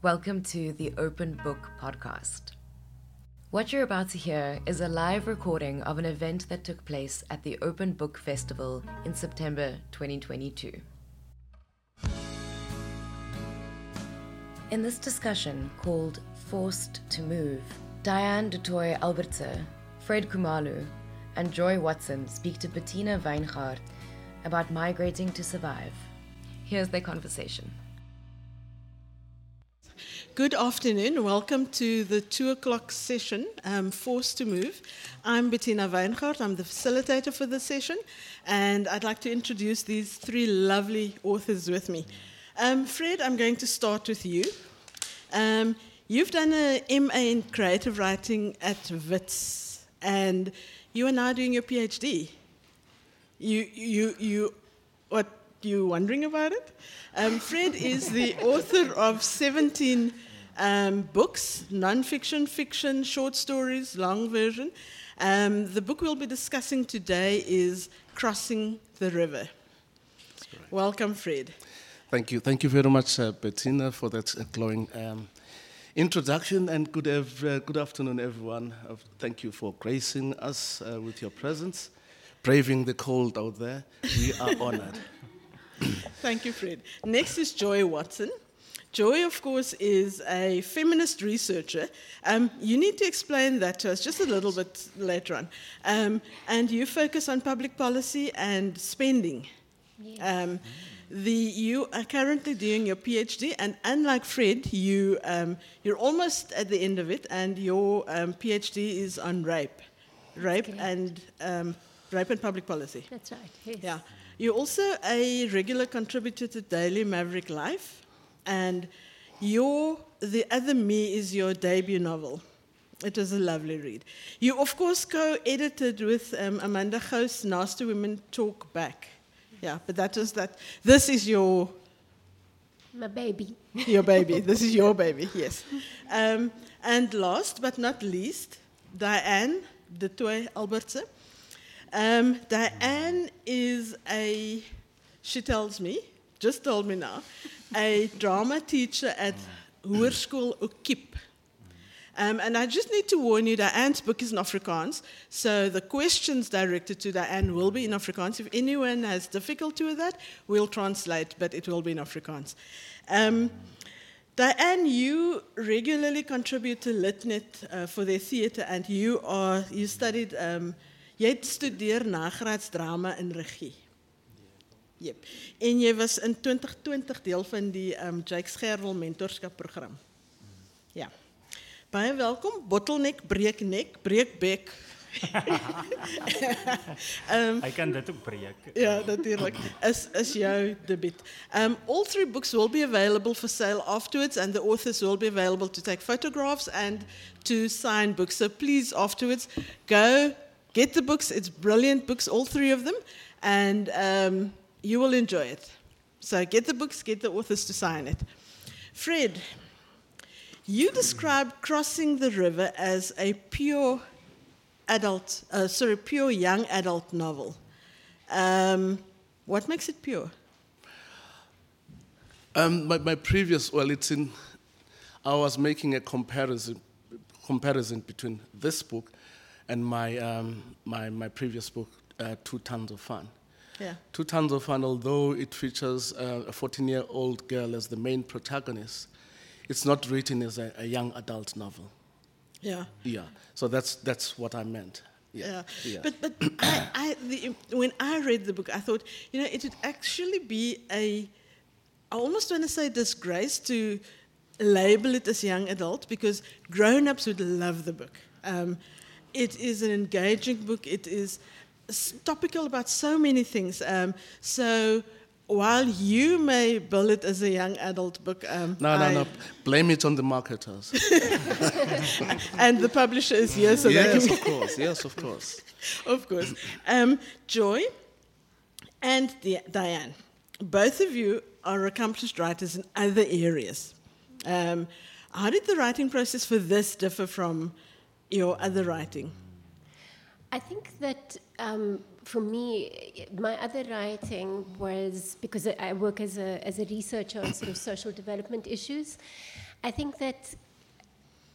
Welcome to the Open Book Podcast. What you're about to hear is a live recording of an event that took place at the Open Book Festival in September 2022. In this discussion called Forced to Move, Diane du Toit Albertse, Fred Khumalo, and Joy Watson speak to Bettina Wyngaard about migrating to survive. Here's their conversation. Good afternoon. Welcome to the two o'clock session, um, Forced to Move. I'm Bettina Wyngaard. I'm the facilitator for the session, and I'd like to introduce these three lovely authors with me. Um, Fred, I'm going to start with you. Um, you've done a MA in creative writing at WITS, and you are now doing your PhD. You, you, you, what? You wondering about it? Um, Fred is the author of 17 um, books, non-fiction, fiction, short stories, long version. Um, the book we'll be discussing today is Crossing the River. Welcome, Fred. Thank you. Thank you very much, uh, Bettina, for that uh, glowing um, introduction. And good, ev- uh, good afternoon, everyone. Uh, thank you for gracing us uh, with your presence, braving the cold out there. We are honored. Thank you, Fred. Next is Joy Watson. Joy, of course, is a feminist researcher. Um, you need to explain that to us just a little bit later on. Um, and you focus on public policy and spending. Um, the, you are currently doing your PhD, and unlike Fred, you, um, you're almost at the end of it, and your um, PhD is on rape, rape and um, rape and public policy. That's right. Yes. Yeah. You're also a regular contributor to Daily Maverick Life, and your The Other Me is your debut novel. It was a lovely read. You, of course, co edited with um, Amanda Gouws Nasty Women Talk Back. Yeah, but that was that. This is your My baby. your baby. this is your baby, yes. Um, and last but not least, Diane du Toit Albertse. Um, Diane is a, she tells me, just told me now, a drama teacher at Hoërskool Okiep. Um, and I just need to warn you, that Anne's book is in Afrikaans, so the questions directed to Diane will be in Afrikaans. If anyone has difficulty with that, we'll translate, but it will be in Afrikaans. Um, Diane, you regularly contribute to Litnet uh, for their theatre, and you are you studied um, jy het studeer nagraadsdrama in regie. Yep. En jy was in 2020 deel van die um, Jake Scherwel mentorskap program. Ja. Baie welkom. Bottleneck, breeknek, breekbek. um, Hy kan dit ook breek. Ja, natuurlijk. Is, is jouw debuut. Um, all three books will be available for sale afterwards, and the authors will be available to take photographs and to sign books. So please, afterwards, go get the books. It's brilliant books, all three of them, and um, you will enjoy it. So get the books, get the authors to sign it. Fred, you described crossing the river as a pure adult, uh, sorry, pure young adult novel. Um, what makes it pure? Um, my, my previous, well, it's in, I was making a comparison, comparison between this book and my, um, my, my previous book, uh, Two Tons of Fun. Yeah. Two Tons of Fun, although it features uh, a 14 year old girl as the main protagonist, it's not written as a, a young adult novel. Yeah. Yeah, so that's, that's what I meant. Yeah. yeah. But, but I, I, the, when I read the book, I thought, you know, it would actually be a, I almost want to say disgrace to label it as young adult because grown ups would love the book. Um, it is an engaging book, it is topical about so many things. Um, so while you may bill it as a young adult book, um, no, no, I- no. Blame it on the marketers. and the publisher is here, so yes, of course. Yes, of course. of course. Um, Joy and Di- Diane, both of you are accomplished writers in other areas. Um, how did the writing process for this differ from your other writing? I think that um, for me, my other writing was because I work as a, as a researcher on sort of social development issues. I think that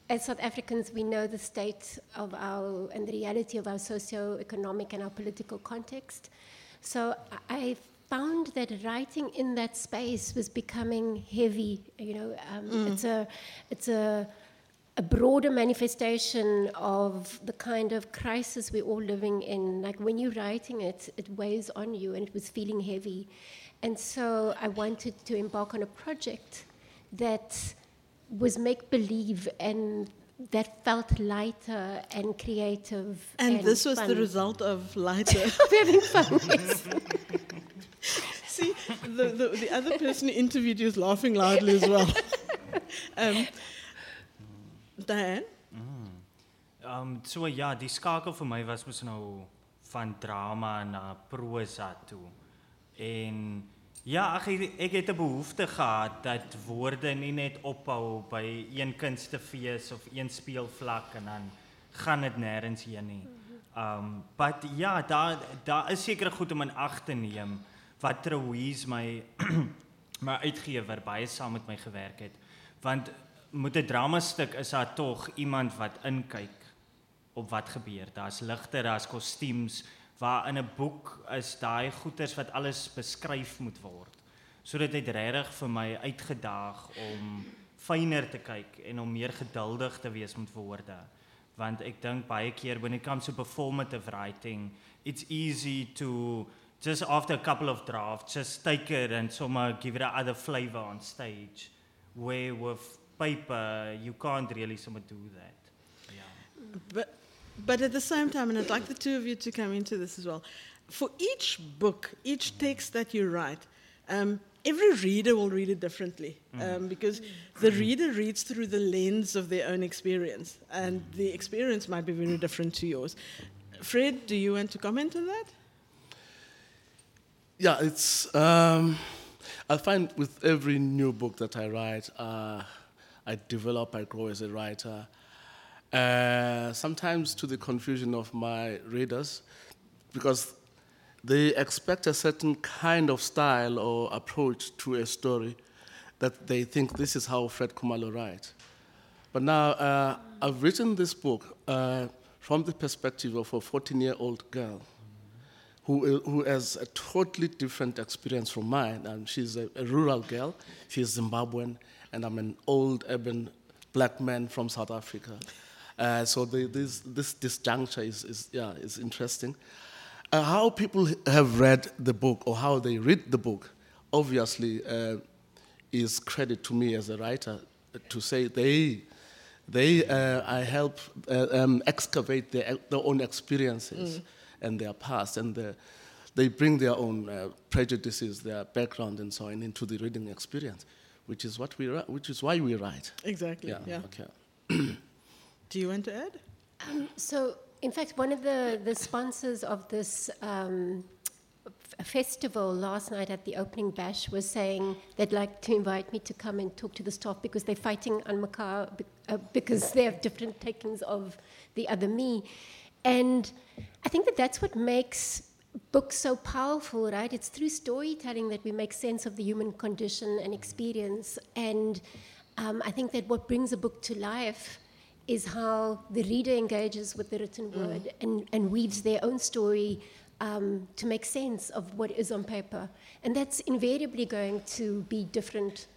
as South Africans, we know the state of our and the reality of our socio-economic and our political context. So I found that writing in that space was becoming heavy. You know, um, mm. it's a it's a a broader manifestation of the kind of crisis we're all living in. Like when you're writing it, it weighs on you, and it was feeling heavy. And so I wanted to embark on a project that was make believe and that felt lighter and creative. And, and this was fun. the result of lighter. Having fun, yes. See, the, the, the, other person who interviewed you is laughing loudly as well. um, Diane? Mm. Um, so ja, die skakel vir my was mos nou van drama na prosa toe. En ja, ek ek het 'n behoefte gehad dat woorde nie net ophou by een kunstefees of een speelvlak en dan gaan dit nêrens heen nie. Um but ja, daar daar is seker goed om in ag te neem wat Trouise my my uitgewer baie saam met my gewerk het. Want met 'n dramastuk is daar tog iemand wat inkyk op wat gebeur. Daar's ligte, daar's kostuums, waar in 'n boek is daai goeters wat alles beskryf moet word. So dit het regtig vir my uitgedaag om fyner te kyk en om meer geduldig te wees met woorde. Want ek dink baie keer when it comes to performative writing, it's easy to just after a couple of drafts just take it and somewhere give it a other flavor on stage where with paper, you can't really somewhat do that. Yeah. But, but at the same time, and I'd like the two of you to come into this as well. For each book, each text that you write, um, every reader will read it differently um, because the reader reads through the lens of their own experience, and the experience might be very different to yours. Fred, do you want to comment on that? Yeah, it's. Um, I find with every new book that I write, uh, I develop, I grow as a writer. Uh, sometimes to the confusion of my readers, because they expect a certain kind of style or approach to a story that they think this is how Fred Khumalo writes. But now uh, I've written this book uh, from the perspective of a 14 year old girl who, who has a totally different experience from mine. And she's a, a rural girl, she's Zimbabwean, and I'm an old urban black man from South Africa. Uh, so the, this, this disjuncture is, is, yeah, is interesting. Uh, how people have read the book or how they read the book, obviously, uh, is credit to me as a writer to say they, they uh, I help uh, um, excavate their, their own experiences mm. and their past, and the, they bring their own uh, prejudices, their background, and so on into the reading experience which is what we which is why we write. Exactly. Yeah. yeah. Okay. Do you want to add? Um, so, in fact, one of the the sponsors of this. Um, festival last night at the opening bash was saying they'd like to invite me to come and talk to the staff because they're fighting on Makar uh, because they have different takings of the other me. And I think that that's what makes books so powerful, right? It's through storytelling that we make sense of the human condition and experience. And um, I think that what brings a book to life is how the reader engages with the written mm. word and, and weaves their own story um, to make sense of what is on paper. And that's invariably going to be different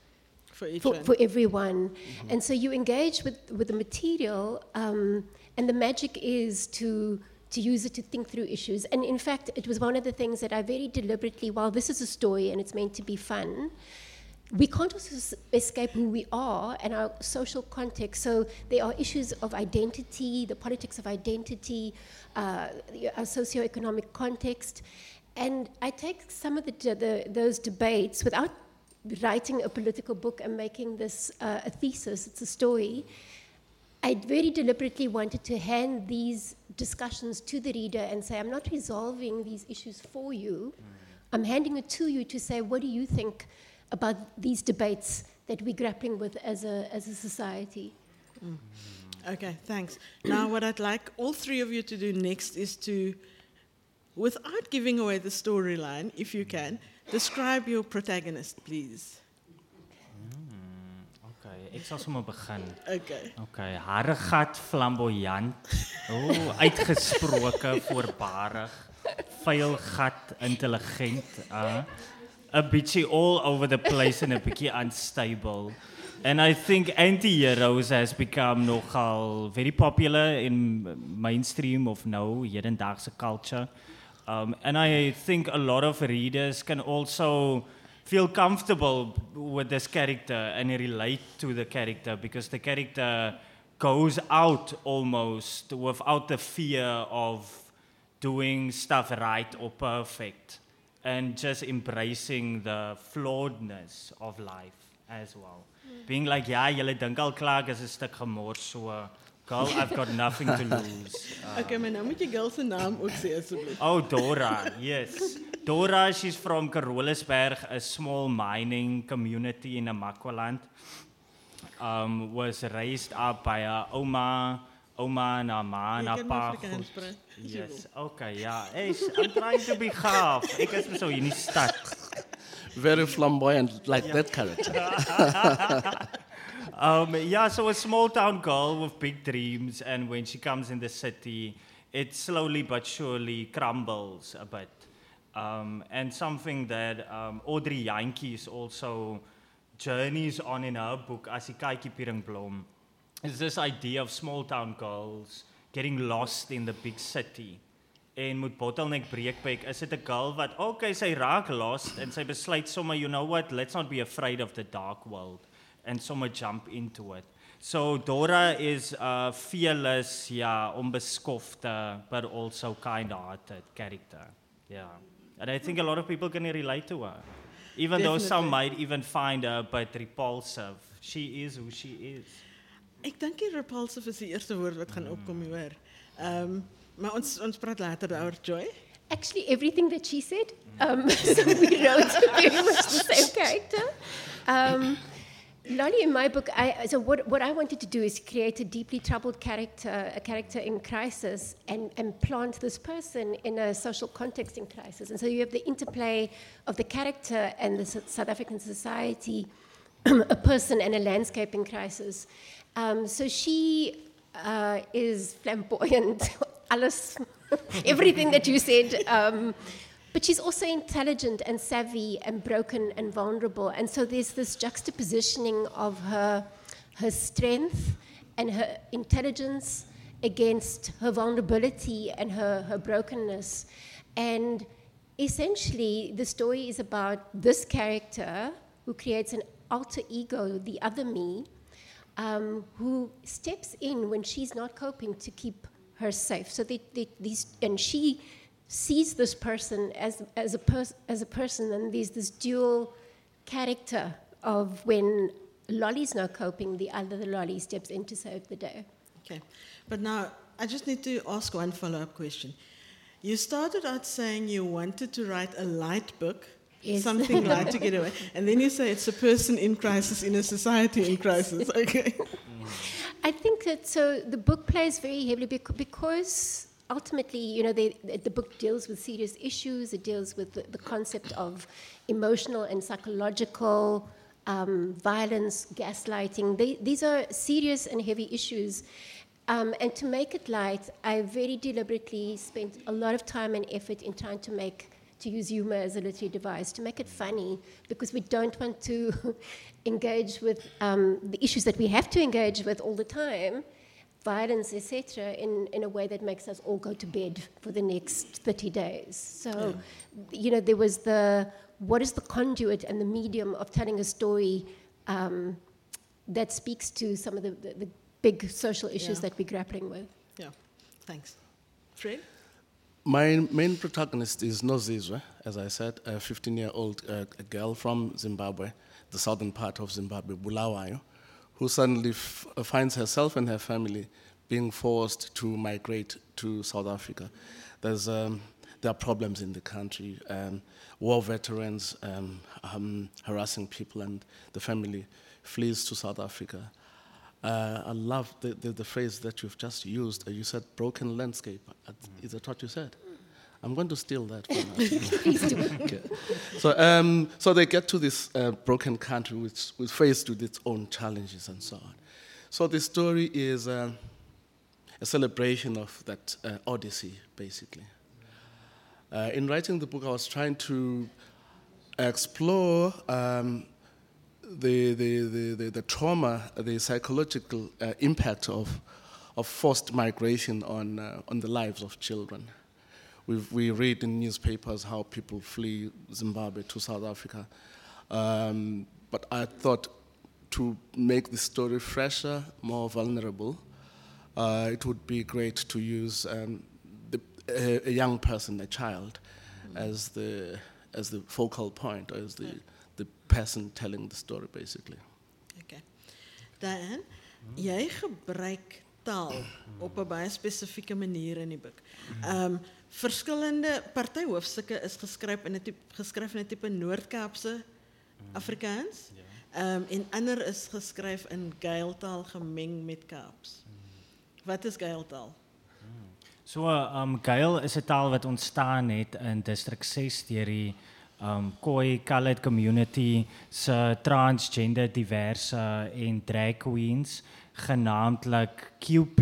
for, for, for, everyone. Mm-hmm. And so you engage with, with the material, um, and the magic is to to use it to think through issues. And in fact, it was one of the things that I very deliberately, while this is a story and it's meant to be fun, we can't also escape who we are and our social context. So there are issues of identity, the politics of identity, uh, our socioeconomic context. And I take some of the, the, those debates without writing a political book and making this uh, a thesis, it's a story. I very deliberately wanted to hand these discussions to the reader and say, I'm not resolving these issues for you. I'm handing it to you to say, what do you think about these debates that we're grappling with as a, as a society? Mm. Okay, thanks. now, what I'd like all three of you to do next is to without giving away the storyline, if you can, describe your protagonist, please. Okay, ek sal sommer begin. Okay. Okay, harregat flamboyant. O, oh, uitgesproke voorbarig. Vuil gat intelligent. Uh, a bitchy all over the place and a bietjie unstable. And I think anti-heroes has become nogal very popular in mainstream of now hedendaagse culture. Um, and I think a lot of readers can also feel comfortable with this character and relate to the character because the character goes out almost without the fear of doing stuff right or perfect and just embracing the flawedness of life as well. Mm. Being like, yeah, julle dink al klaar is 'n stuk gemors so girl, I've got nothing to lose. Uh, okay, maar nou moet jy girl se naam ook sê asseblief. Oh, Dora. Yes. Dora, she's from Carolusberg, a small mining community in Amakwaland. Um was raised up by her oma Oma en haar ma en haar pa. Yes. Okay, ja. Hey, I'm trying to be gaaf. Ek is so in die stad. Very flamboyant like yeah. that character. um yeah, so a small town girl with big dreams and when she comes in the city, it slowly but surely crumbles a bit. Um and something that um Audrey Jantjies also journeys on in her book as Kykie Pieringblom is this idea of small town girls getting lost in the big city. En moet bottleneck breekbek is dit 'n girl wat okay sy raak lost en sy besluit sommer you know what let's not be afraid of the dark world and sommer jump into it. So Dora is a fearless ja onbeskofte but also kind-hearted character. Yeah. And I think a lot of people can relate to her. Even Definitely. though some might even find her but repulsive. She is who she is. Ek dink die repulsive is die eerste woord wat gaan opkom hier hoor. Ehm um, maar ons ons praat later daaroor Joy. Actually everything that she said. Um so we wrote very much the same character. Um Lolly, in my book, I, so what, what I wanted to do is create a deeply troubled character, a character in crisis, and, and plant this person in a social context in crisis. And so you have the interplay of the character and the South African society, a person and a landscape in crisis. Um, so she uh, is flamboyant, Alice, everything that you said. Um, but she's also intelligent and savvy and broken and vulnerable. And so there's this juxtapositioning of her, her strength and her intelligence against her vulnerability and her, her brokenness. And essentially, the story is about this character who creates an alter ego, the other me, um, who steps in when she's not coping to keep her safe. So they, they, these, and she sees this person as, as, a pers- as a person, and there's this dual character of when Lolly's not coping, the other the Lolly steps in to save the day. Okay, but now I just need to ask one follow-up question. You started out saying you wanted to write a light book Yes. Something light to get away. And then you say it's a person in crisis in a society in crisis. Okay. I think that so the book plays very heavily because ultimately, you know, they, the book deals with serious issues. It deals with the, the concept of emotional and psychological um, violence, gaslighting. They, these are serious and heavy issues. Um, and to make it light, I very deliberately spent a lot of time and effort in trying to make to use humor as a literary device to make it funny because we don't want to engage with um, the issues that we have to engage with all the time violence etc in, in a way that makes us all go to bed for the next 30 days. So yeah. you know there was the what is the conduit and the medium of telling a story um, that speaks to some of the, the, the big social issues yeah. that we're grappling with? Yeah. Thanks. Fred? My main protagonist is Nozizwe, as I said, a 15 year old uh, girl from Zimbabwe, the southern part of Zimbabwe, Bulawayo, who suddenly f- finds herself and her family being forced to migrate to South Africa. There's, um, there are problems in the country, um, war veterans um, um harassing people, and the family flees to South Africa. Uh, I love the, the, the, phrase that you've just used. Uh, you said broken landscape. Uh, is that what you said? I'm going to steal that. From okay. So, um, so they get to this uh, broken country, which is faced with its own challenges and so on. So the story is uh, a celebration of that uh, odyssey, basically. Uh, in writing the book, I was trying to explore um, the, the, the, the, the trauma, the psychological uh, impact of, of forced migration on, uh, on the lives of children. We've, we read in newspapers how people flee Zimbabwe to South Africa. Um, but I thought to make the story fresher, more vulnerable, uh, it would be great to use um, the, a, a, young person, a child, mm-hmm. as, the, as the focal point, or as the, the person telling the story, basically. Okay. Diane, jy gebruik taal op 'n baie spesifieke manier in die boek. Ehm um, verskillende party hoofstukke is geskryf in 'n tipe geskryf in 'n tipe Noord-Kaapse Afrikaans. Ehm um, en ander is geskryf in Gaeltaal gemeng met Kaaps. Wat is Gaeltaal? So ehm um, Gael is 'n taal wat ontstaan het in distrik 6 deur die um, Khoi Khaled community se transgender diverse en drag queens genaamdlik QP.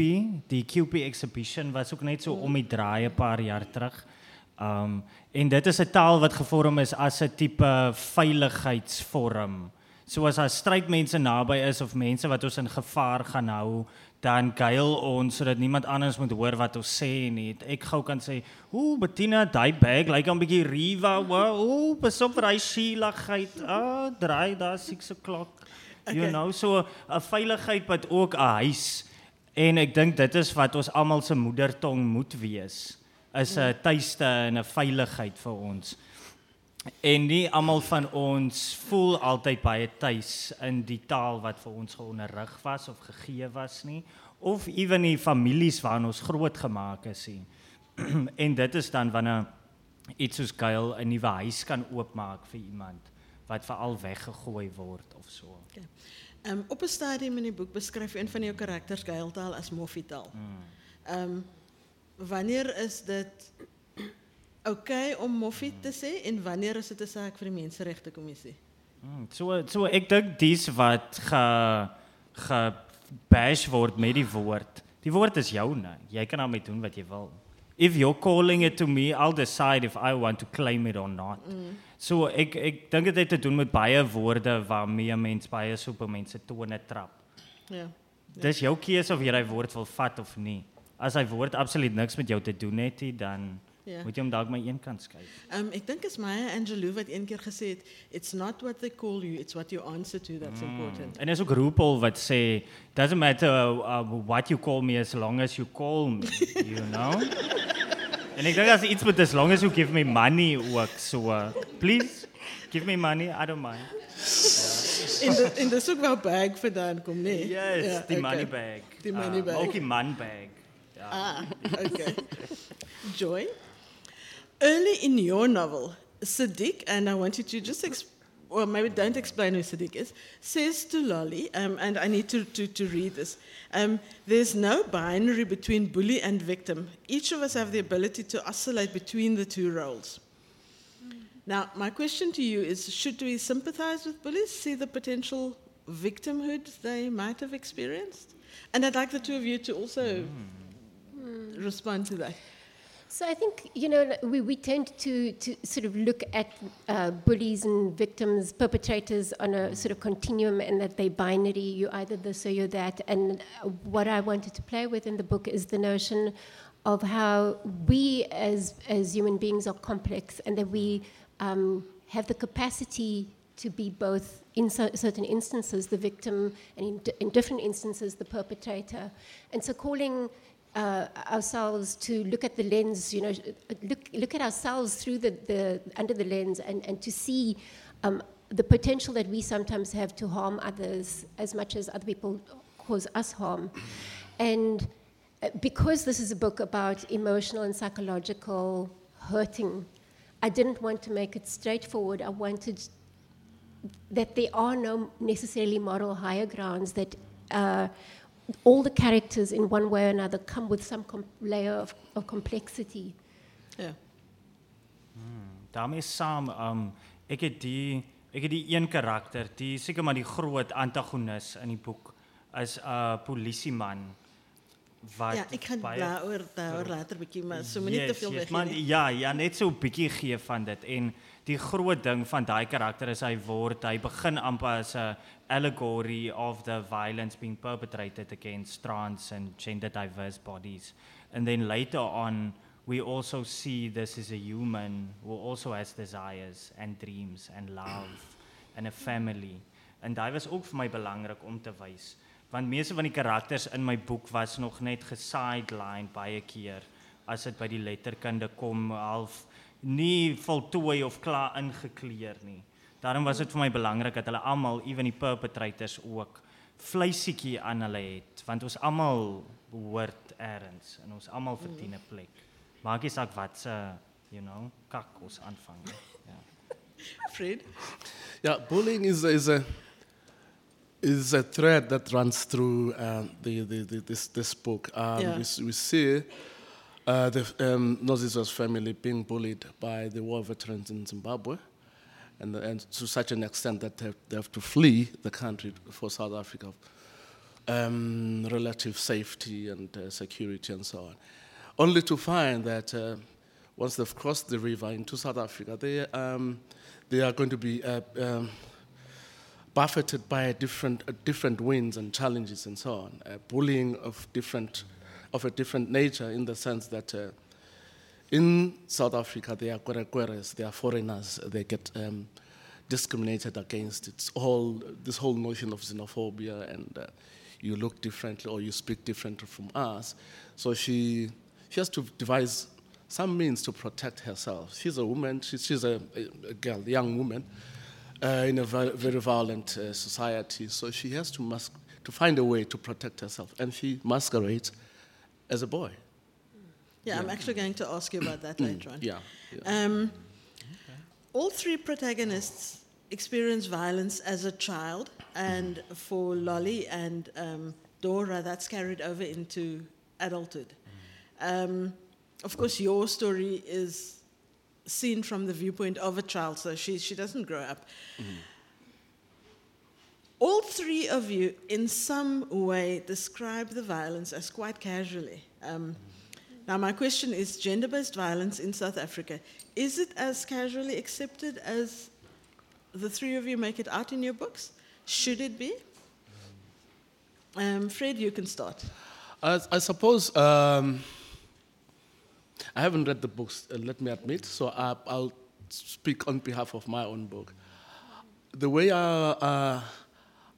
Die QP exhibition was ook net so om die draai 'n paar jaar terug. Um en dit is 'n taal wat gevorm is as 'n tipe veiligheidsvorm. So as daar strydmense naby is of mense wat ons in gevaar gaan hou, dan kuil ons sodat niemand anders moet hoor wat ons sê nie. Ek gou kan sê, "Ooh, Bettina, daai bag lyk like 'n bietjie Riva. Ooh, besop vir hy skieligheid. Ah, draai daar 6 o'clock." Okay. You know, so 'n veiligheid wat ook 'n huis en ek dink dit is wat ons almal se moedertong moet wees is 'n tuiste en 'n veiligheid vir ons. En nie almal van ons voel altyd baie tuis in die taal wat vir ons geonderrig was of gegee was nie of ewen die families waarin ons groot gemaak is nie. en dit is dan wanneer iets soos Gail 'n nuwe huis kan oopmaak vir iemand wat veral weggegooi word of so. Okay. Um, op 'n stadium in die boek beskryf een van jou karakters Gailtaal as Moffitaal. Hmm. Ehm um, wanneer is dit okay om Moffie te sê en wanneer is dit 'n saak vir die menseregte kommissie? Hmm, so so ek dink dis wat ge ge bash word met die woord. Die woord is joune. Jy kan daarmee doen wat jy wil. If you're calling it to me, I'll decide if I want to claim it or not. Mm. So ek ek dink dit het te doen met baie woorde waarmee mense baie so op mense tone trap. Ja. ja. Dis jou keuse of jy daai woord wil vat of nie. As hy woord absoluut niks met jou te doen het dan ja. moet jy hom dalk maar een kant skuif. Ehm um, ek dink is Maya Angelou wat een keer gesê het, it's not what they call you, it's what you answer to that's mm. important. En is ook RuPaul wat sê doesn't matter uh, what you call me as long as you call me, you know? En ek dink as iets met as long as you give me money ook so uh, please give me money I don't mind. in de in de bag vandaan kom nee. Yes, ja, die okay. money bag. Die money uh, bag. Ook die man bag. Ja. Ah, okay. Joy. Early in your novel, Sadiq, and I want you to just explain well, maybe don't explain who Sadiq is, says to Lolly, um, and I need to, to, to read this um, there's no binary between bully and victim. Each of us have the ability to oscillate between the two roles. Now, my question to you is should we sympathize with bullies, see the potential victimhood they might have experienced? And I'd like the two of you to also mm. respond to that. So I think you know we, we tend to, to sort of look at uh, bullies and victims, perpetrators on a sort of continuum, and that they binary. You're either this or you're that. And what I wanted to play with in the book is the notion of how we as as human beings are complex, and that we um, have the capacity to be both in certain instances the victim and in, in different instances the perpetrator. And so calling uh, ourselves to look at the lens, you know, look, look at ourselves through the, the under the lens and, and to see um, the potential that we sometimes have to harm others as much as other people cause us harm. And uh, because this is a book about emotional and psychological hurting, I didn't want to make it straightforward. I wanted that there are no necessarily moral higher grounds that uh, all the characters in one way or another come with some com- layer of, of complexity. Yeah. daarmee saam um ek het die ek het die een karakter, die seker maar die groot antagonis in die boek is 'n uh, polisieman wat Ja, ek gaan baie- daaroor daaroor later bietjie, maar so moenie te veel yes, weggee man, nie. ja, ja, net so 'n bietjie gee van dit en die groot ding van daai karakter is hy word hy begin amper as 'n allegory of the violence being perpetrated against trans and gender diverse bodies. And then later on we also see this is a human who also has desires and dreams and love and a family. En daai was ook vir my belangrik om te wys want meeste van die karakters in my boek was nog net gesideline baie keer as dit by die letterkunde kom half nie voltooi of klaar ingekleer nie. Daarom was dit vir my belangrik dat hulle almal, ewen die perpetrators ook vleisietjie aan hulle het want ons almal behoort eers en ons almal verdien 'n plek. Maak nie saak wat se you know kak ons aanvang nie. Ja. Fred. Yeah, bullying is is a is a thread that runs through um, the, the, the this this book. Um, Yeah. we, we see uh, the um, Nozizwe's family being bullied by the war veterans in Zimbabwe, and and to such an extent that they have, they have to flee the country for South Africa, um, relative safety and uh, security and so on, only to find that. Uh, once they've crossed the river into South Africa, they, um, they are going to be uh, um, buffeted by different, different winds and challenges and so on. Uh, bullying of, different, of a different nature in the sense that uh, in South Africa, they are Kwerekweres, they are foreigners, they get um, discriminated against. It's all, this whole notion of xenophobia and uh, you look differently or you speak differently from us. So she, she has to devise some means to protect herself. She's a woman, she, she's a, a, a girl, young woman uh, in a very, violent uh, society. So she has to, mas- to find a way to protect herself. And she masquerades as a boy. Yeah, I'm actually going to ask you about that later on. Yeah. yeah. Um, all three protagonists experience violence as a child, and for Lolly and um, Dora, that's carried over into adulthood. Um, of course, your story is seen from the viewpoint of a child, so she, she doesn't grow up. All three of you, in some way, describe the violence as quite casually. Um, now, my question is gender based violence in South Africa, is it as casually accepted as the three of you make it out in your books? Should it be? Um, Fred, you can start. I, I suppose um, I haven't read the books, uh, let me admit, so I, I'll speak on behalf of my own book. The way I, uh,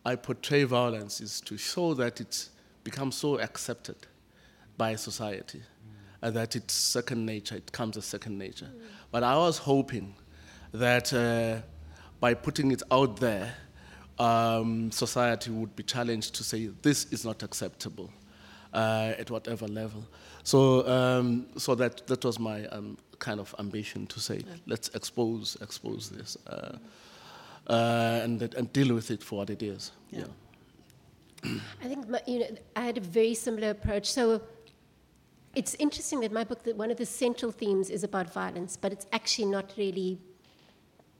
I portray violence is to show that it's become so accepted by society uh, that it's second nature, it comes as second nature. But I was hoping that uh, by putting it out there, um, society would be challenged to say this is not acceptable uh, at whatever level. So, um, so that, that was my um, kind of ambition to say, let's expose, expose this uh, uh, and, and deal with it for what it is. Yeah. I think my, you know I had a very similar approach. So it's interesting that my book, that one of the central themes is about violence, but it's actually not really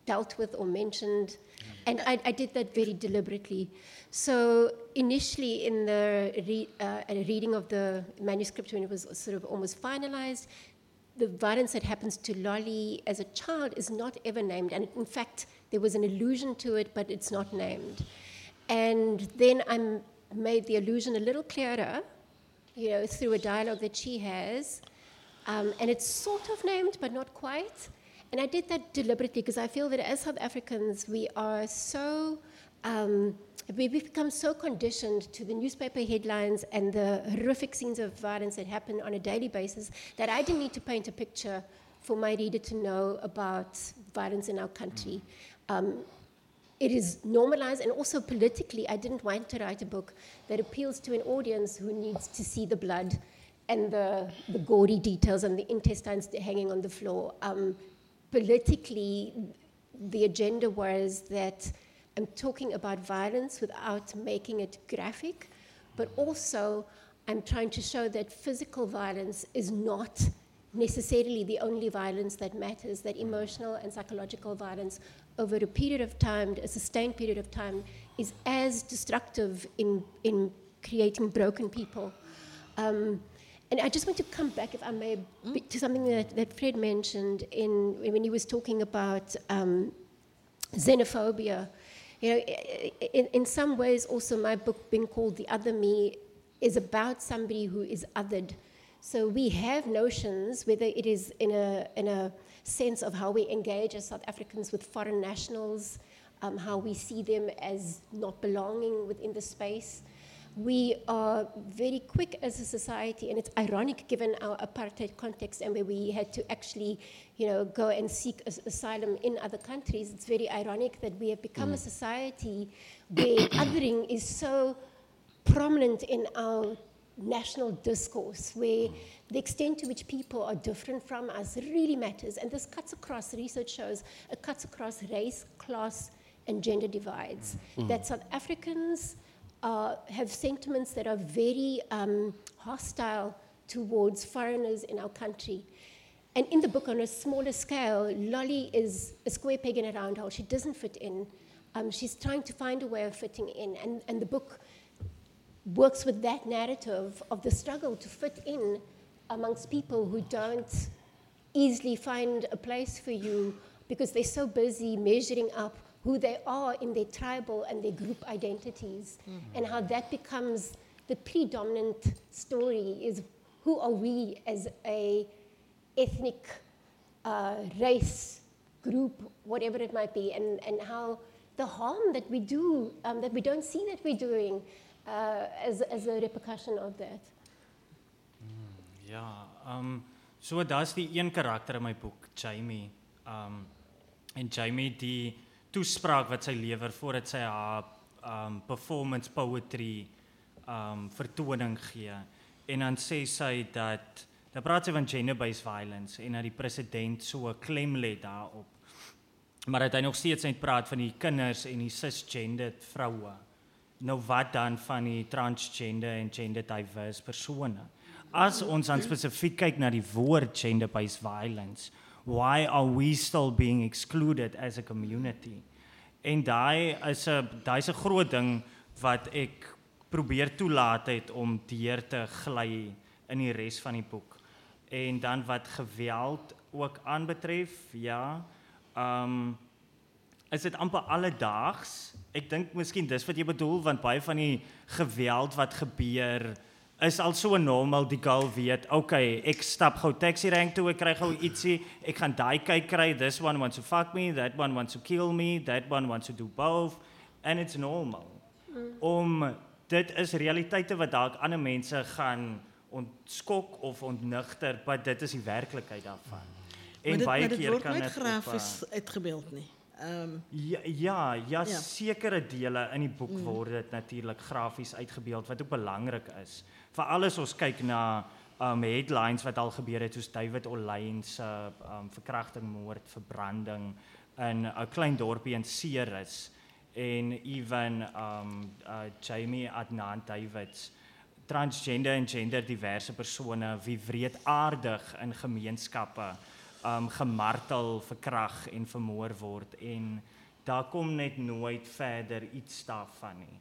dealt with or mentioned. And I, I did that very deliberately. So initially, in the re, uh, a reading of the manuscript when it was sort of almost finalized, the violence that happens to Lolly as a child is not ever named. And in fact, there was an allusion to it, but it's not named. And then I made the allusion a little clearer, you know, through a dialogue that she has. Um, and it's sort of named, but not quite. And I did that deliberately because I feel that as South Africans, we are so, um, we've become so conditioned to the newspaper headlines and the horrific scenes of violence that happen on a daily basis that I didn't need to paint a picture for my reader to know about violence in our country. Um, it is normalized and also politically i didn't want to write a book that appeals to an audience who needs to see the blood and the, the gaudy details and the intestines hanging on the floor. Um, politically the agenda was that i'm talking about violence without making it graphic but also i'm trying to show that physical violence is not necessarily the only violence that matters, that emotional and psychological violence over a period of time, a sustained period of time, is as destructive in, in creating broken people. Um, and I just want to come back, if I may, to something that, that Fred mentioned in, when he was talking about um, xenophobia. You know, in, in some ways, also, my book, being called The Other Me, is about somebody who is othered. So we have notions, whether it is in a, in a sense of how we engage as South Africans with foreign nationals, um, how we see them as not belonging within the space we are very quick as a society, and it's ironic given our apartheid context and where we had to actually, you know, go and seek as- asylum in other countries. It's very ironic that we have become a society where othering is so prominent in our national discourse, where the extent to which people are different from us really matters. And this cuts across, research shows, it cuts across race, class, and gender divides. That South Africans uh, have sentiments that are very um, hostile towards foreigners in our country. And in the book, on a smaller scale, Lolly is a square peg in a round hole. She doesn't fit in. Um, she's trying to find a way of fitting in. And, and the book works with that narrative of the struggle to fit in amongst people who don't easily find a place for you because they're so busy measuring up who they are in their tribal and their group identities and how that becomes the predominant story is who are we as a ethnic uh, race group whatever it might be and, and how the harm that we do um, that we don't see that we're doing uh, as, as a repercussion of that Ja, ehm um, so daar's die een karakter in my boek, Jamie. Um, en Jamie die toespraak wat sy lewer voordat sy haar ehm um, performance poetry um, vertoning gee. En dan sê sy dat dan praat sy van gender based violence en dat die president so 'n klem lê daarop. Maar hy nog steeds net praat van die kinders en die cisgendered vroue. Nou wat dan van die transgender en gender diverse persone? As ons dan spesifiek kyk na die woord gender based violence, why are we still being excluded as a community? En daai is 'n daai's 'n groot ding wat ek probeer toelaat het om deur te gly in die res van die boek. En dan wat geweld ook aanbetref, ja. Um is dit amper alledaags. Ek dink miskien dis wat jy bedoel want baie van die geweld wat gebeur is al so normaal die girl weet, okay, ek stap gou taxi rank toe, ek kry gou ietsie, ek gaan daai kyk kry, this one wants to fuck me, that one wants to kill me, that one wants to do both and it's normal. Om dit is realiteite wat dalk ander mense gaan ontskok of ontnigter, maar dit is die werklikheid daarvan. En maar dit, baie maar dit keer word kan nooit dit op, grafies uh, uitgebeeld nie. Ehm Ja ja, ja, Ja. ja. sekere dele in die boek mm. word dit natuurlik grafies uitgebeeld wat ook belangrik is. Veral as ons kyk na um headlines wat al gebeur het soos David Olein se um verkrachting, moord, verbranding in 'n klein dorpie in Ceres en even um uh, Jamie Adnan Davids transgender en gender diverse persone wie wreedaardig in gemeenskappe um gemartel, verkrag en vermoor word en daar kom net nooit verder iets daarvan nie.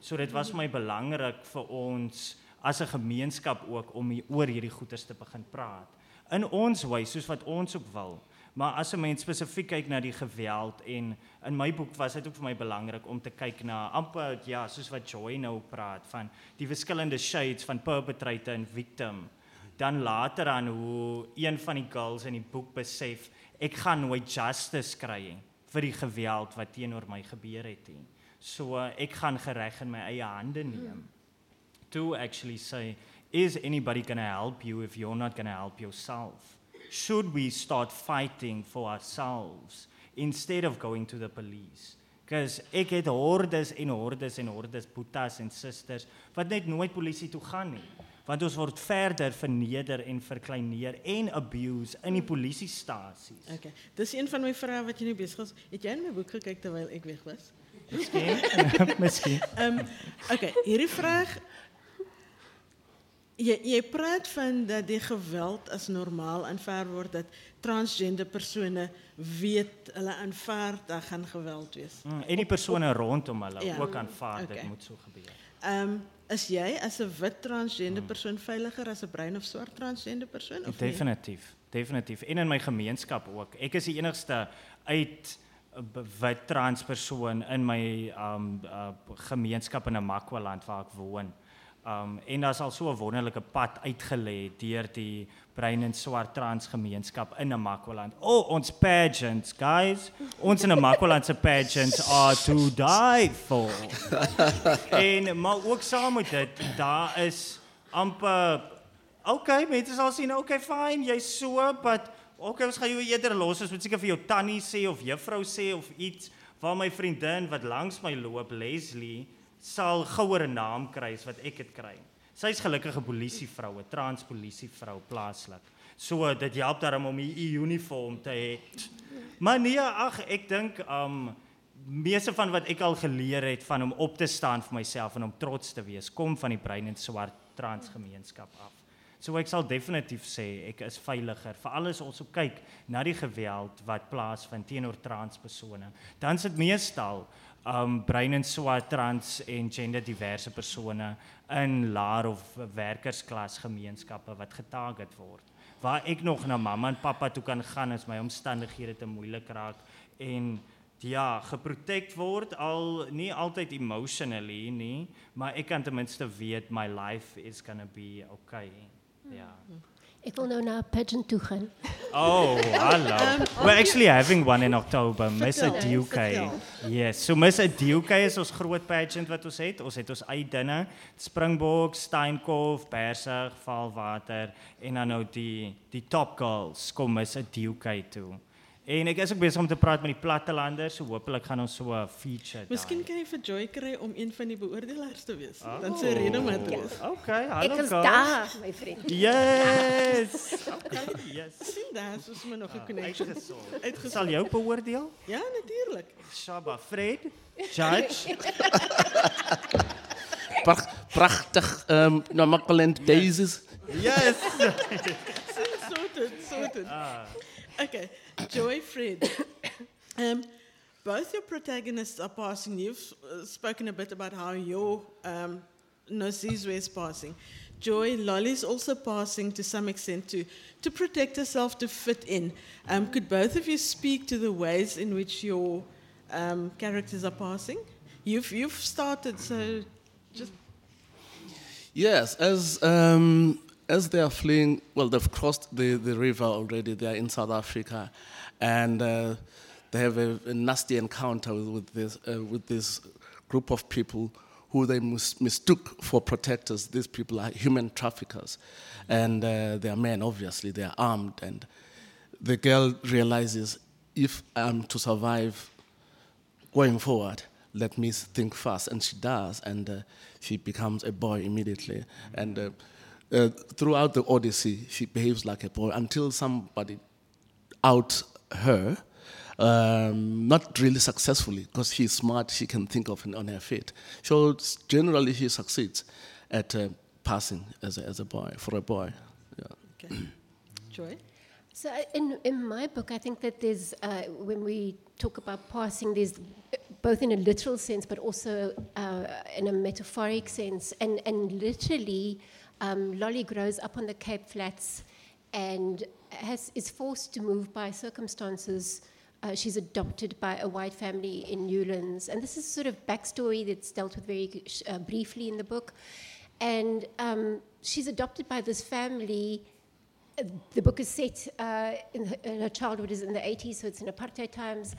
So dit was my belangrik vir ons as 'n gemeenskap ook om hier oor hierdie goeters te begin praat. In ons wy soos wat ons ook wil. Maar as 'n mens spesifiek kyk na die geweld en in my boek was dit ook vir my belangrik om te kyk na amper ja, soos wat Joy nou praat van die verskillende shades van perpetrator en victim dan later aan hoe een van die girls in die boek besef ek gaan nooit justice kry vir die geweld wat teenoor my gebeur het nie. So ek gaan gereg in my eie hande neem. To actually say is anybody going to help you if you're not going to help yourself? Should we start fighting for ourselves instead of going to the police? Because ek het hordes en hordes en hordes boetas en susters wat net nooit polisie toe gaan nie want ons word verder verneder en verkleineer en abuse in die polisiestasies. okay. Dis een van my vrae wat jy nou besig is. Het jy in my boek gekyk terwyl ek weg was? Miskien, miskien. Ehm um, okay, hierdie vraag jy jy praat van dat die geweld as normaal aanvaar word dat transgender persone weet hulle aanvaar dat gaan geweld wees. Mm, en die persone rondom hulle Ja. ook aanvaar Okay. dit moet so gebeur. Ehm um, is jy as 'n wit transgender persoon veiliger as 'n bruin of swart transgender persoon of nie? Definitief, definitief. En in my gemeenskap ook. Ek is die enigste uit b- wit transpersoon in my um uh, gemeenskap in Namakwaland waar ek woon. Um en daar's al so 'n wonderlike pad uitgelê deur die bruin en swart trans gemeenskap in Namakwaland. O, oh, ons pageants, guys. Ons in Namakwaland se pageants are to die for. en maar ook saam met dit, daar is amper Okay, mense sal sien, okay, fine, jy's so, but okay, ons gaan jou eerder los. Ons moet seker vir jou tannie sê of juffrou sê of iets waar my vriendin wat langs my loop, Leslie, sal gouer 'n naam kry as wat ek dit kry. Sy's gelukkige polisievrou, 'n trans polisievrou plaaslik. So dit help daarom om die uniform te hê. Maar nee, ag, ek dink um meeste van wat ek al geleer het van om op te staan vir myself en om trots te wees, kom van die bruin en swart trans gemeenskap af. So ek sal definitief sê ek is veiliger veral as ons kyk na die geweld wat plaasvind teenoor transpersone. Dan sit meestal um bruin en swart trans en genderdiverse persone in laer of werkersklas gemeenskappe wat getarget word. Waar ek nog na mamma en pappa toe kan gaan as my omstandighede te moeilik raak en ja, geprotect word al nie altyd emotionally nie, maar ek kan ten minste weet my life is going to be okay. Ja. Ek wil nou na 'n pageant toe gaan. Oh, hello. We're actually having one in October, Miss vertel. Yes, so Miss Aduke is ons groot pageant wat ons het. Ons het ons eie Springbok, Steenkop, Persig, Valwater en dan nou die die top girls kom Miss Aduke toe. En ek is ook besig om te praat met die plattelanders, so hopelik gaan ons so 'n feature. Miskien daai. kan jy vir Joy kry om een van die beoordelaars te wees. Oh. Dan sy rede om dit te wees. Okay, Ek hallo is girls. daar, my vriend. Yes. Okay, yes. Sien daar, soos my nog 'n connection. Uitgesort. Uitgesort. Sal jou beoordeel? Ja, natuurlik. Shaba Fred, judge. Pracht, prachtig, um, Namakwaland daisies. yes. sorted, sorted. Ah. Okay, Joy Fred. um, both your protagonists are passing. You've uh, spoken a bit about how your um, is passing. Joy, Lolly's also passing to some extent to, to protect herself, to fit in. Um, could both of you speak to the ways in which your um, characters are passing? You've, you've started, so just Yes, as um, as they are fleeing, well, they've crossed the, the river already. They are in South Africa, and uh, they have a, a nasty encounter with, with this uh, with this group of people who they mis- mistook for protectors. These people are human traffickers, and uh, they are men. Obviously, they are armed, and the girl realizes if I'm to survive going forward, let me think fast. And she does, and uh, she becomes a boy immediately. And uh, uh, throughout the Odyssey, she behaves like a boy until somebody out her. Um, not really successfully because she's smart, she can think of on her feet. So generally, she succeeds at uh, passing as a, as a boy, for a boy. Yeah. okay. Joy. So in, in my book, I think that there's, uh, when we talk about passing, there's both in a literal sense, but also uh, in a metaphoric sense. And, and literally, um, Lolly grows up on the Cape Flats and has, is forced to move by circumstances. Uh, she's adopted by a white family in Newlands. And this is sort of backstory that's dealt with very uh, briefly in the book. And um, she's adopted by this family the book is set uh, in, her, in her childhood is in the 80s, so it's in apartheid times.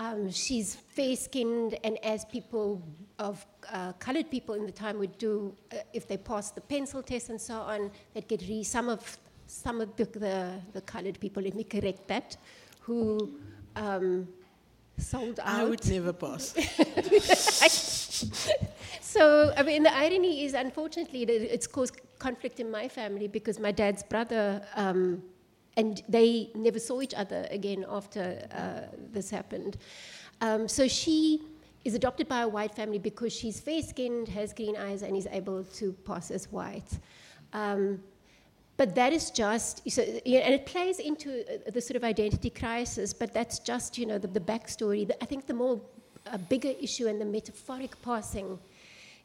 Um, she's fair-skinned, and as people of uh, colored people in the time would do, uh, if they passed the pencil test and so on, they'd get re- some of some of the, the, the colored people. Let me correct that, who um, sold out. I would never pass. so, I mean, the irony is, unfortunately, that it's caused conflict in my family because my dad's brother, um, and they never saw each other again after uh, this happened. Um, so she is adopted by a white family because she's fair skinned, has green eyes, and is able to pass as white. Um, but that is just, so, and it plays into uh, the sort of identity crisis, but that's just, you know, the, the backstory. The, I think the more uh, bigger issue and the metaphoric passing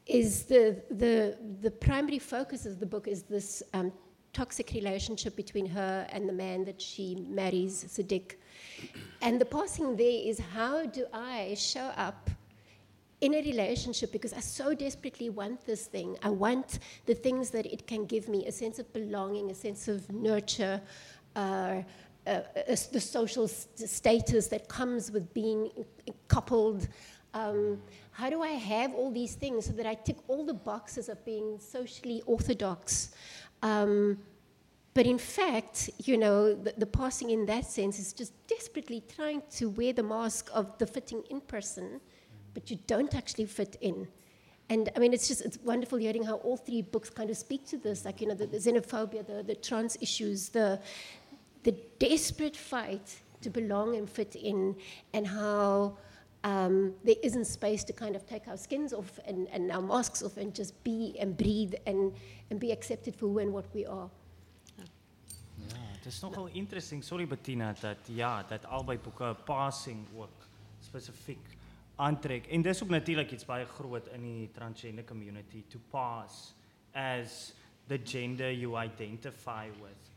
is the, the, the primary focus of the book is this um, toxic relationship between her and the man that she marries, Sadiq. And the passing there is how do I show up in a relationship because I so desperately want this thing. I want the things that it can give me a sense of belonging, a sense of nurture, uh, uh, uh, the social st- status that comes with being coupled. Um, how do I have all these things so that I tick all the boxes of being socially orthodox? Um, but in fact, you know, the, the, passing in that sense is just desperately trying to wear the mask of the fitting in person but you don't actually fit in. And I mean, it's just it's wonderful hearing how all three books kind of speak to this, like you know, the, the xenophobia, the, the trans issues, the the desperate fight to belong and fit in, and how um, there isn't space to kind of take our skins off and, and our masks off and just be and breathe and, and be accepted for who and what we are. Ja, het is nogal interesting. Sorry Bettina dat ja, dat albei boeke passing ook spesifiek aantrek en dis ook natuurlik iets baie groot in die transgender community to pass as the gender you identify with.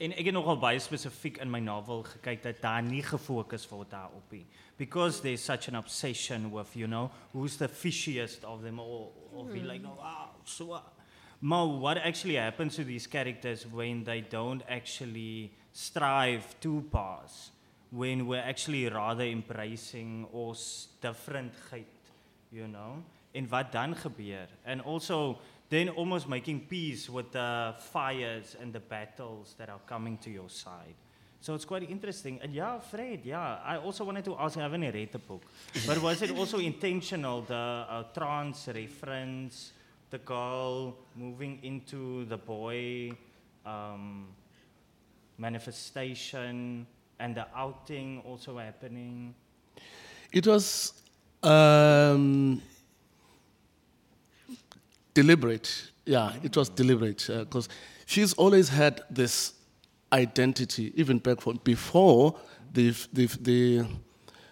En ek het nogal baie spesifiek in my novel gekyk dat daar nie gefokus word daarop nie because there's such an obsession with you know who's the fishiest of them all or be like oh wow so uh, Mo, what actually happens to these characters when they don't actually strive to pass? when we're actually rather embracing ons differentheid, you know? En wat dan gebeur? And also then almost making peace with the fires and the battles that are coming to your side. So it's quite interesting. And yeah, Fred, yeah, I also wanted to ask, I haven't read the book, but was it also intentional, the uh, trans reference, the girl moving into the boy um, manifestation? and the outing also happening? It was um, deliberate. Yeah, it was deliberate because uh, she's always had this identity, even back from before the, the, the,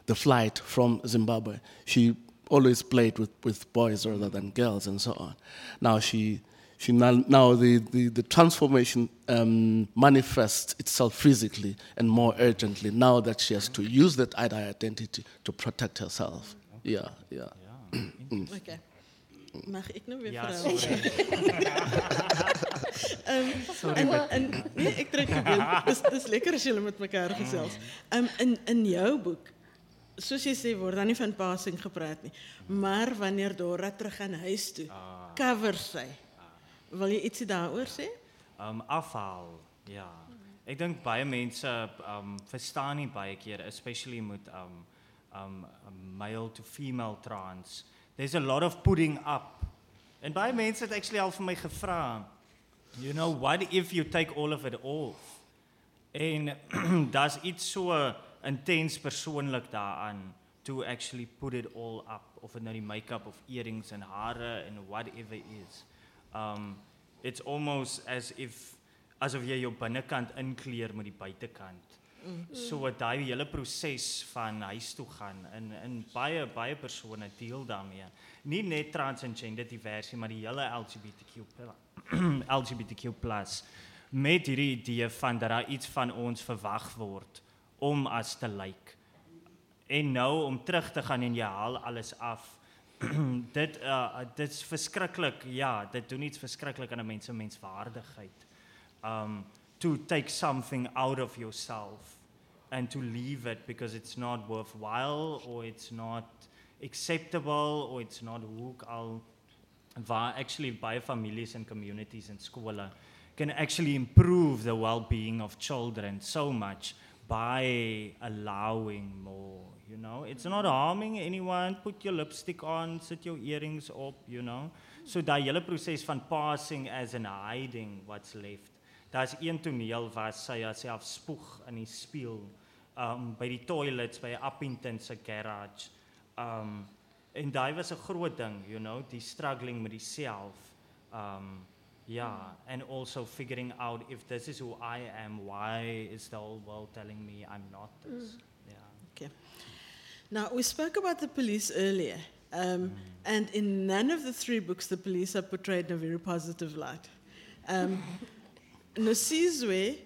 the flight from Zimbabwe. She always played with, with boys rather than girls and so on. Now she she now, now the, the, the transformation um, manifests itself physically and more urgently now that she has to use that identity to protect herself. Yeah, yeah. yeah. okay. Mag ik nou weer ja, sorry. um, sorry. En, en, nee, ik trek je beeld. Dus, dus lekker als jullie met elkaar gezels. Um, in, in jouw boek, soos jy sê word dan nie van passing gepraat nie, maar wanneer Dora terug gaan huis toe, ah. cover sy. Wil jy ietsie daaroor sê? Um afhaal. Ja. Ek dink baie mense um verstaan nie baie keer especially met um um male to female trans. There's a lot of putting up. En baie mense het actually al vir my gevra, you know, what if you take all of it off? En daar's iets so intens persoonlik daaraan to actually put it all up of it nou die make-up of earrings en hare en whatever is um it's almost as if asof jy jou binnekant inkleer met die buitekant. Mm. So daai hele proses van huis toe gaan in in baie baie persone deel daarmee. Nie net trans en gender diversie, maar die hele LGBTQ LGBTQ+ met hierdie idee van dat daar iets van ons verwag word om as te lyk. En nou om terug te gaan en jy haal alles af dit uh dit's verskriklik. Ja, dit doen iets verskriklik aan 'n mens se menswaardigheid. Um to take something out of yourself and to leave it because it's not worthwhile or it's not acceptable or it's not hoek al actually baie families and communities and skole can actually improve the well-being of children so much by allowing more you know? It's not harming anyone. Put your lipstick on sit your earrings up you know? So daai hele proses van passing as in hiding what's left daar's een toneel waar sy haarself spoeg in die spieël um by die toilets by Appington se garage um en daai was 'n groot ding you know die struggling met die self um yeah, and also figuring out if this is who I am, why is the whole world telling me I'm not this? Yeah. Okay. Now, we spoke about the police earlier, um, and in none of the three books, the police are portrayed in a very positive light. Um, Nozizwe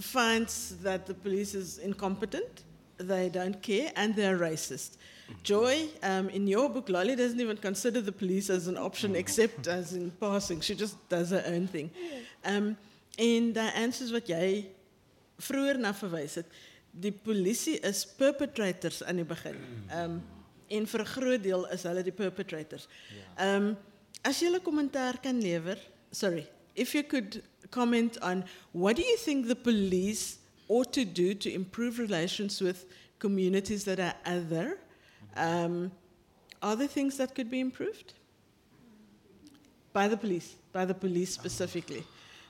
finds that the police is incompetent, they don't care, and they're racist. Joy, um, in your book, Lolly doesn't even consider the police as an option except as in passing. She just does her own thing. Um, en Diane, soos wat jy vroeër na verwys het, die polisie is perpetrators aan die begin. Um en vir 'n groot deel is hulle die perpetrators. Um as jy 'n kommentaar kan lewer, sorry, if you could comment on what do you think the police ought to do to improve relations with communities that are other? Um, are there things that could be improved? By the police, by the police specifically.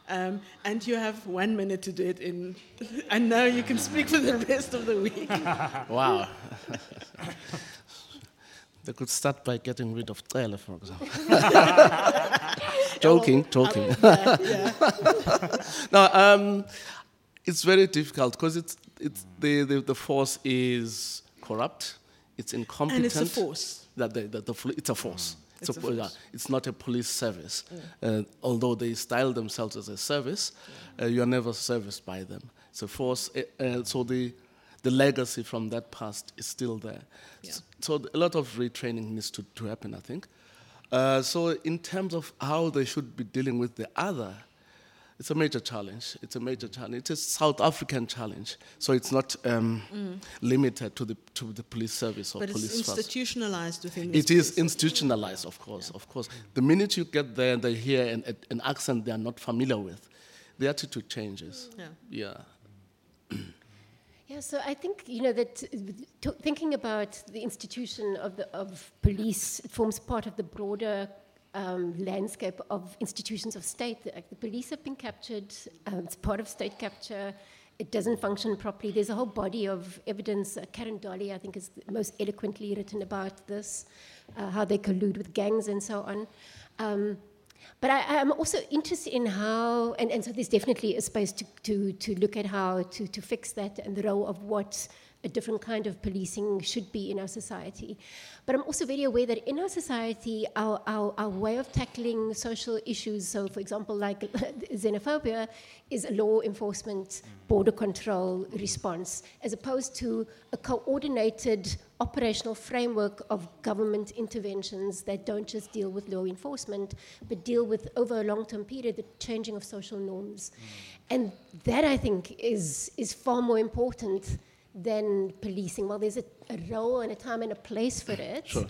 Um, and you have one minute to do it in. I know you can speak for the rest of the week. Wow. they could start by getting rid of Trele, for example. Joking, joking. Yeah, yeah. no, um, it's very difficult because it's, it's the, the, the force is corrupt, it's incompetent. And it's a force. That the, the, the, it's a force. It's a po- yeah, force. it's not a police service. Uh, although they style themselves as a service, uh, you are never serviced by them. It's a force. Uh, uh, so the, the legacy from that past is still there. Yeah. S- So a lot of retraining needs to, to happen, I think. Uh, so in terms of how they should be dealing with the other, it's a major challenge. It's a major challenge. It's a South African challenge. So it's not um, limited to the to the police service or But it's police force. institutionalized within It is institutionalized, of course, of course. The minute you get there and they hear an, an accent they are not familiar with, the attitude changes. Yeah. Yeah. Yeah, so I think you know that uh, thinking about the institution of the of police forms part of the broader um, landscape of institutions of state. Like the police have been captured; um, it's part of state capture. It doesn't function properly. There's a whole body of evidence. Uh, Caryn Dolley, I think, is most eloquently written about this, uh, how they collude with gangs and so on. Um, but I, I'm also interested in how, and, and so there's definitely a space to, to, to look at how to, to fix that and the role of what a different kind of policing should be in our society. But I'm also very aware that in our society, our, our, our way of tackling social issues, so for example, like xenophobia, is a law enforcement, border control response, as opposed to a coordinated operational framework of government interventions that don't just deal with law enforcement, but deal with, over a long term period, the changing of social norms. Mm. And that, I think, is, is far more important than policing. Well, there's a, a role and a time and a place for it. Sure.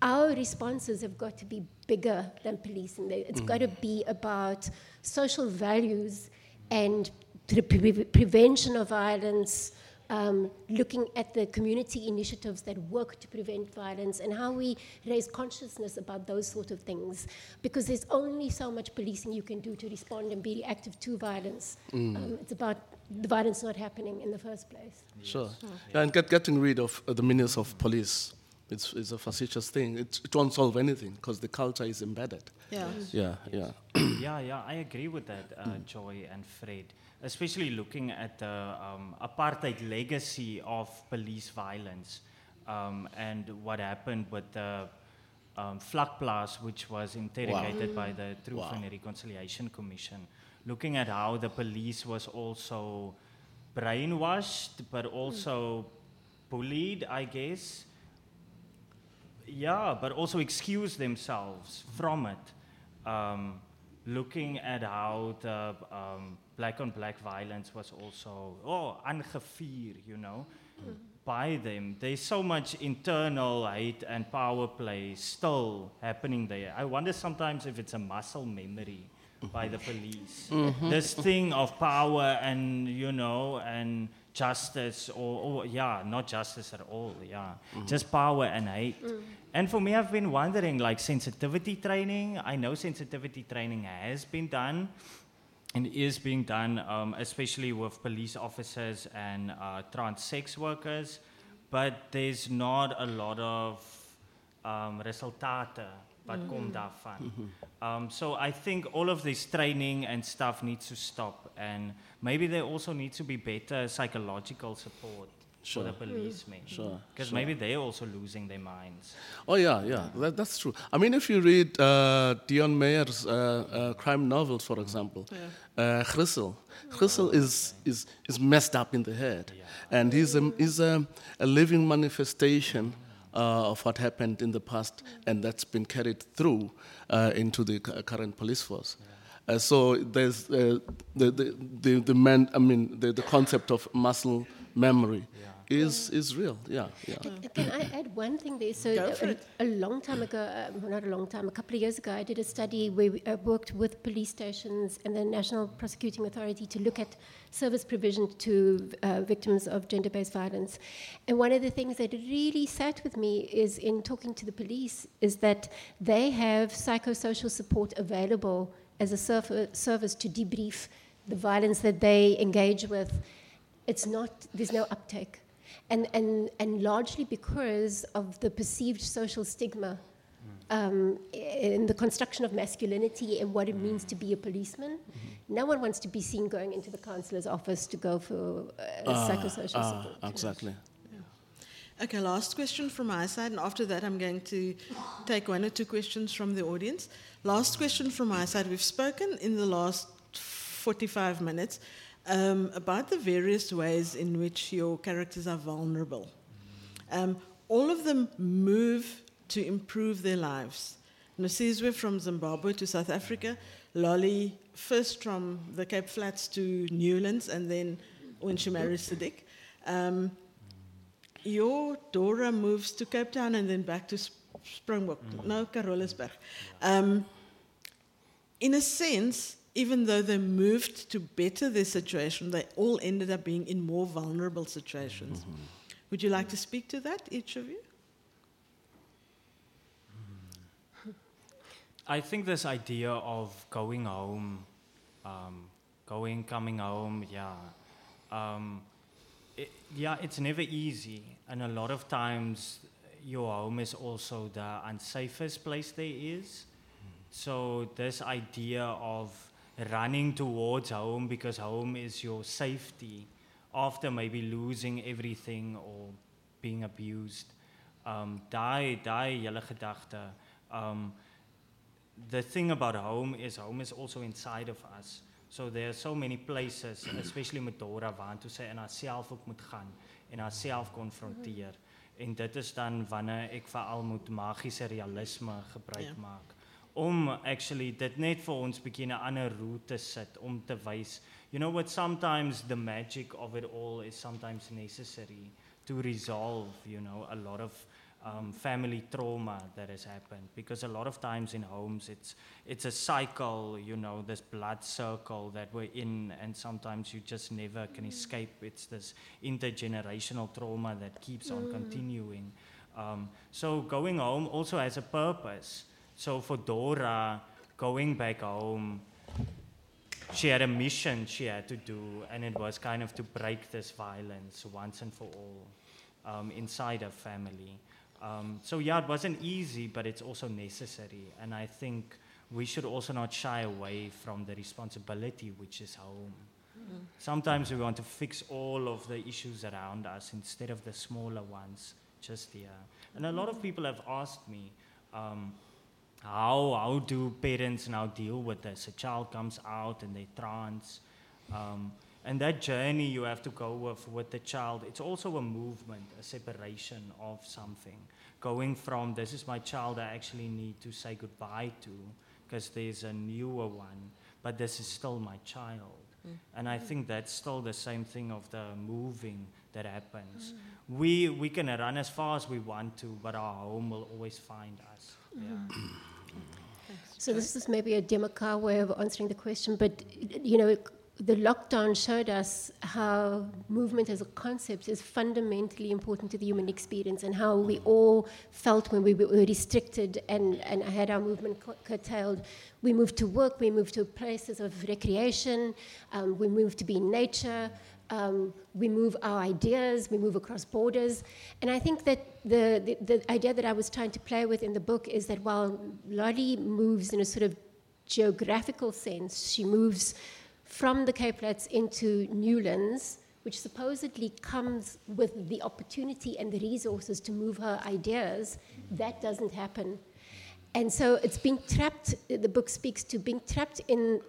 Our responses have got to be bigger than policing. They- It's got to be about social values and the pre- prevention of violence, um, looking at the community initiatives that work to prevent violence and how we raise consciousness about those sort of things. Because there's only so much policing you can do to respond and be reactive to violence. Um, it's about the violence not happening in the first place. Sure. Yeah, and get, getting rid of uh, the menace of police it's, it's a facetious thing. It, it won't solve anything because the culture is embedded. Yeah. Yeah, yeah. yeah, yeah, I agree with that, uh, Joy and Fred. Especially looking at the um, apartheid legacy of police violence um, and what happened with the um, Vlakplaas, which was interrogated by the Truth Wow. and Reconciliation Commission. Looking at how the police was also brainwashed, but also bullied, I guess. Yeah, but also excuse themselves from it. Um, looking at how the um, black on black violence was also, oh, aangevier, you know, by them. There's so much internal hate and power play still happening there. I wonder sometimes if it's a muscle memory by the police. This thing of power and, you know, and justice, or, or yeah, not justice at all, yeah, just power and hate. And for me, I've been wondering, like sensitivity training. I know sensitivity training has been done and is being done, um, especially with police officers and uh, trans sex workers, but there's not a lot of um resultate wat kom daarvan. Um so I think all of this training and stuff needs to stop and maybe there also needs to be better psychological support Sure. for the policemen. Sure, Because sure. maybe they're also losing their minds. Oh yeah, yeah, that, that's true. I mean, if you read uh, Deon Meyer's uh, uh, crime novels, for example, uh, Griessel, Griessel is, is, is messed up in the head, and he's a, he's a, a living manifestation uh, of what happened in the past, and that's been carried through uh, into the current police force. Uh, so there's uh, the, the, the, the man, I mean, the, the concept of muscle memory is, is real. Yeah, yeah. Can I add one thing there? So, Go for a, it. a long time ago, uh, well, not a long time, a couple of years ago, I did a study where we uh, worked with police stations and the National Prosecuting Authority to look at service provision to uh, victims of gender based violence. And one of the things that really sat with me is in talking to the police is that they have psychosocial support available as a surf- service to debrief the violence that they engage with. It's not, there's no uptake and, and, and largely because of the perceived social stigma um, in the construction of masculinity and what it means to be a policeman. No one wants to be seen going into the counselor's office to go for uh, psychosocial Ah, support. exactly. Okay, last question from my side, and after that, I'm going to take one or two questions from the audience. Last question from my side. We've spoken in the last 45 minutes um, about the various ways in which your characters are vulnerable. Um, all of them move to improve their lives. Nozizwe from Zimbabwe to South Africa, Lolly first from the Cape Flats to Newlands, and then when she marries Sadiq. Um, your Dora moves to Cape Town and then back to Sp- Springbok, no Carolusberg. Um, in a sense, even though they moved to better their situation, they all ended up being in more vulnerable situations. Would you like to speak to that, each of you? I think this idea of going home, um, going, coming home, yeah. Um, it, yeah, it's never easy. And a lot of times, your home is also the unsafest place there is. So, this idea of running towards home because home is your safety after maybe losing everything or being abused. Um, daai daai hele gedagte. Um, the thing about home is home is also inside of us. So there are so many places, especially met Dora waartoe sy in haarself ook moet gaan en haarself konfronteer. En dit is dan wanneer ek veral moet magiese realisme gebruik Ja. maak om actually dit net vir ons bietjie 'n ander roete sit om te wys. You know what sometimes the magic of it all is sometimes necessary to resolve, you know, a lot of um, family trauma that has happened. Because a lot of times in homes it's it's a cycle you know this blood circle that we're in and sometimes you just never can escape. It's this intergenerational trauma that keeps on continuing. Um, so going home also has a purpose so for Dora going back home she had a mission she had to do, and it was kind of to break this violence once and for all um, inside her family. Um, so, yeah, it wasn't easy, but it's also necessary. And I think we should also not shy away from the responsibility, which is home. Sometimes we want to fix all of the issues around us instead of the smaller ones just here. And a lot of people have asked me, um, how how do parents now deal with this? A child comes out and they trans, um, and that journey you have to go with with the child. It's also a movement, a separation of something. Going from this is my child I actually need to say goodbye to because there's a newer one, but this is still my child. And I think that's still the same thing of the moving that happens. We we can run as far as we want to, but our home will always find us. Yeah. So this is maybe a democrat way of answering the question, but you know, the lockdown showed us how movement as a concept is fundamentally important to the human experience and how we all felt when we were restricted and, and had our movement cu- curtailed. We moved to work, we moved to places of recreation, um, we moved to be in nature, um, we move our ideas, we move across borders. And I think that the, the, idea that I was trying to play with in the book is that while Lottie moves in a sort of geographical sense, she moves from the Cape Flats into Newlands, which supposedly comes with the opportunity and the resources to move her ideas. That doesn't happen. And so it's being trapped, the book speaks to being trapped in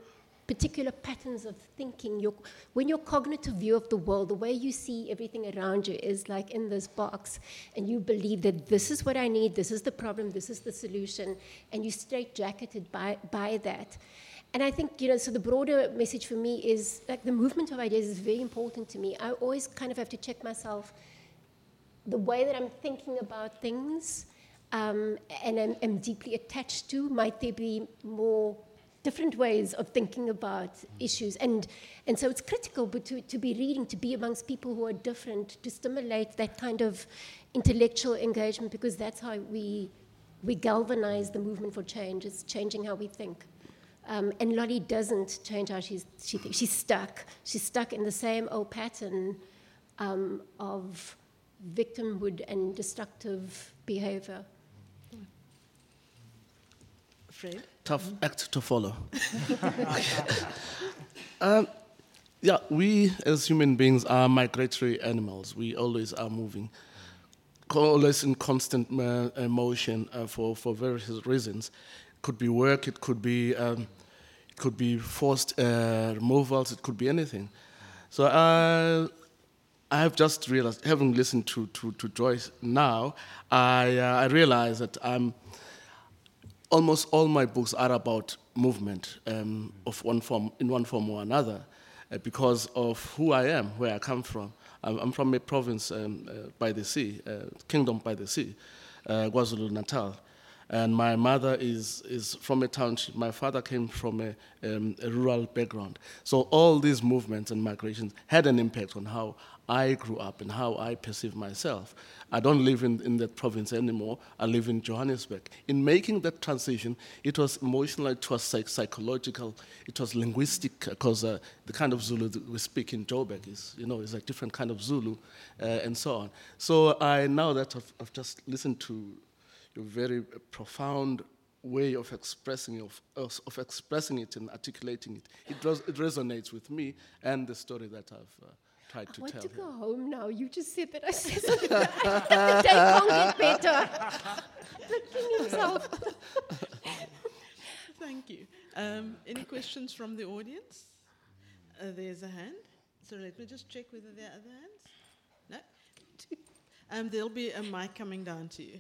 particular patterns of thinking. Your, when your cognitive view of the world, the way you see everything around you, is like in this box, and you believe that this is what I need, this is the problem, this is the solution, and you straight jacketed by, by that. And I think, you know, so the broader message for me is like the movement of ideas is very important to me. I always kind of have to check myself the way that I'm thinking about things um, and am, am deeply attached to, might there be more different ways of thinking about issues. And, and so it's critical to, to be reading, to be amongst people who are different, to stimulate that kind of intellectual engagement because that's how we, we galvanize the movement for change. It's changing how we think. Um, and Lottie doesn't change how she's, she thinks. She's stuck. She's stuck in the same old pattern um, of victimhood and destructive behavior. Fred? Tough act to follow. um, yeah, we as human beings are migratory animals. We always are moving, always in constant uh, motion uh, for, for various reasons. It could be work, it could be, um, it could be forced uh, removals, it could be anything. So uh, I have just realized, having listened to, to, to Joyce now, I, uh, I realize that I'm almost all my books are about movement um, of one form, in one form or another, uh, because of who I am, where I come from. I'm, I'm from a province um, uh, by the sea, uh, kingdom by the sea, uh, KwaZulu Natal. And my mother is, is from a township. My father came from a, um, a rural background. So all these movements and migrations had an impact on how I grew up and how I perceive myself. I don't live in, in that province anymore. I live in Johannesburg. In making that transition, it was emotional, it was psych- psychological, it was linguistic, because uh, the kind of Zulu we speak in Joburg is, you know, is a different kind of Zulu, uh, and so on. So I now that I've, I've just listened to your very profound way of expressing of, of expressing it and articulating it, it, res- it resonates with me and the story that I've. Uh, tried to I want tell to him. go home now. You just said that I said something. the day can't get better. Flicking himself. Thank you. Um, any questions from the audience? Uh, there's a hand. So let me just check whether there are other hands. No? Um, there'll be a mic coming down to you.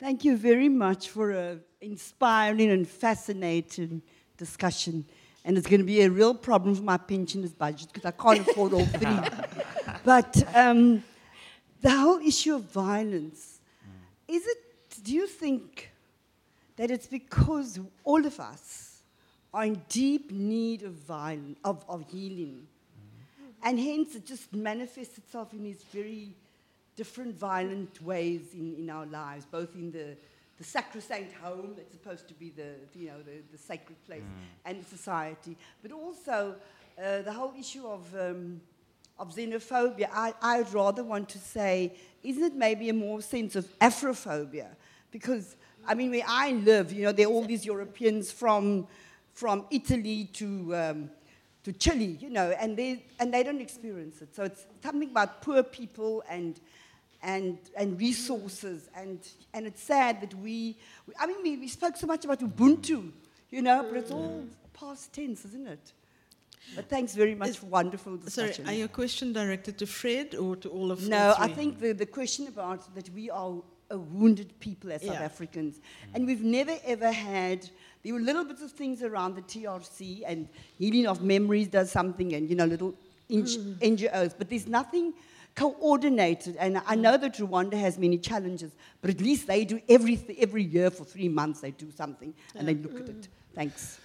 Thank you very much for an inspiring and fascinating discussion. And it's going to be a real problem for my pensioners' budget because I can't afford all three. but um, the whole issue of violence, is it, do you think that it's because all of us are in deep need of, violence, of, of healing? And hence it just manifests itself in these very different violent ways in, in our lives, both in the, the sacrosanct home that's supposed to be the, you know, the, the sacred place and society, but also uh, the whole issue of, um, of xenophobia. I, I'd rather want to say, isn't it maybe a more sense of Afrophobia? Because, I mean, where I live, you know, there are all these Europeans from, from Italy to, um, to Chile, you know, and they, and they don't experience it. So it's something about poor people and, and, and resources. And, and it's sad that we, I mean, we, we spoke so much about Ubuntu, you know, but it's all past tense, isn't it? But thanks very much Is- for wonderful Sorry, discussion. are your question directed to Fred or to all of us? No, I think the, the question about that we are a wounded people as South Yeah. Africans, and we've never ever had. There were little bits of things around the TRC and healing of memories does something, and you know little NGOs, mm. but there's nothing coordinated. And I know that Rwanda has many challenges, but at least they do everything every year for three months. They do something and they look at it. Thanks.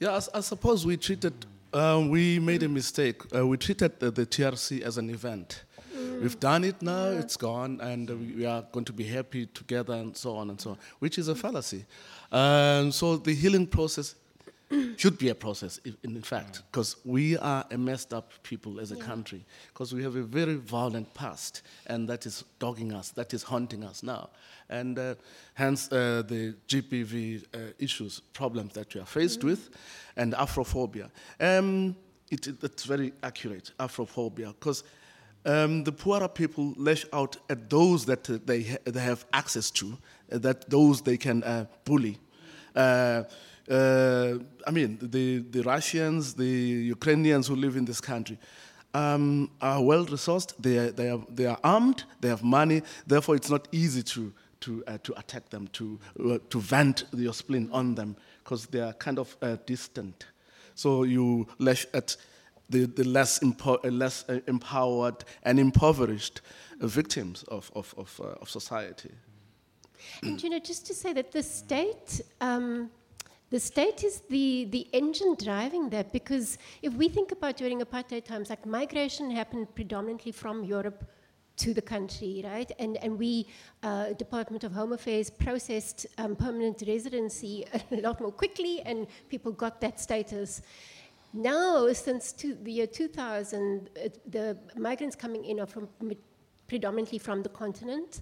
Yeah, I, s- I suppose we treated, um, we made a mistake. Uh, we treated the, the TRC as an event. We've done it now, it's gone, and uh, we, we are going to be happy together and so on and so on, which is a fallacy. Um, so the healing process should be a process, if- in fact, because we are a messed up people as a country, because we have a very violent past, and that is dogging us, that is haunting us now. And uh, hence uh, the GBV uh, issues, problems that we are faced with, and Afrophobia. Um, it, it- it's very accurate, Afrophobia, because um, the poorer people lash out at those that uh, they, ha- they have access to, uh, that those they can uh, bully. Uh, I mean, the, the Russians, the Ukrainians who live in this country um, are well resourced, they are, they, are, they are armed, they have money, therefore, it's not easy to, to, uh, to attack them, to, uh, to vent your spleen on them, because they are kind of uh, distant. So you lash at the, the less, empo- uh, less uh, empowered and impoverished victims of, of, of, of society. And you know, just to say that the state, um, the state is the, the engine driving that because if we think about during apartheid times, like migration happened predominantly from Europe to the country, right? And, and we, uh, Department of Home Affairs, processed um, permanent residency a lot more quickly and people got that status. Now, since the year 2000, it, the migrants coming in are from predominantly from the continent.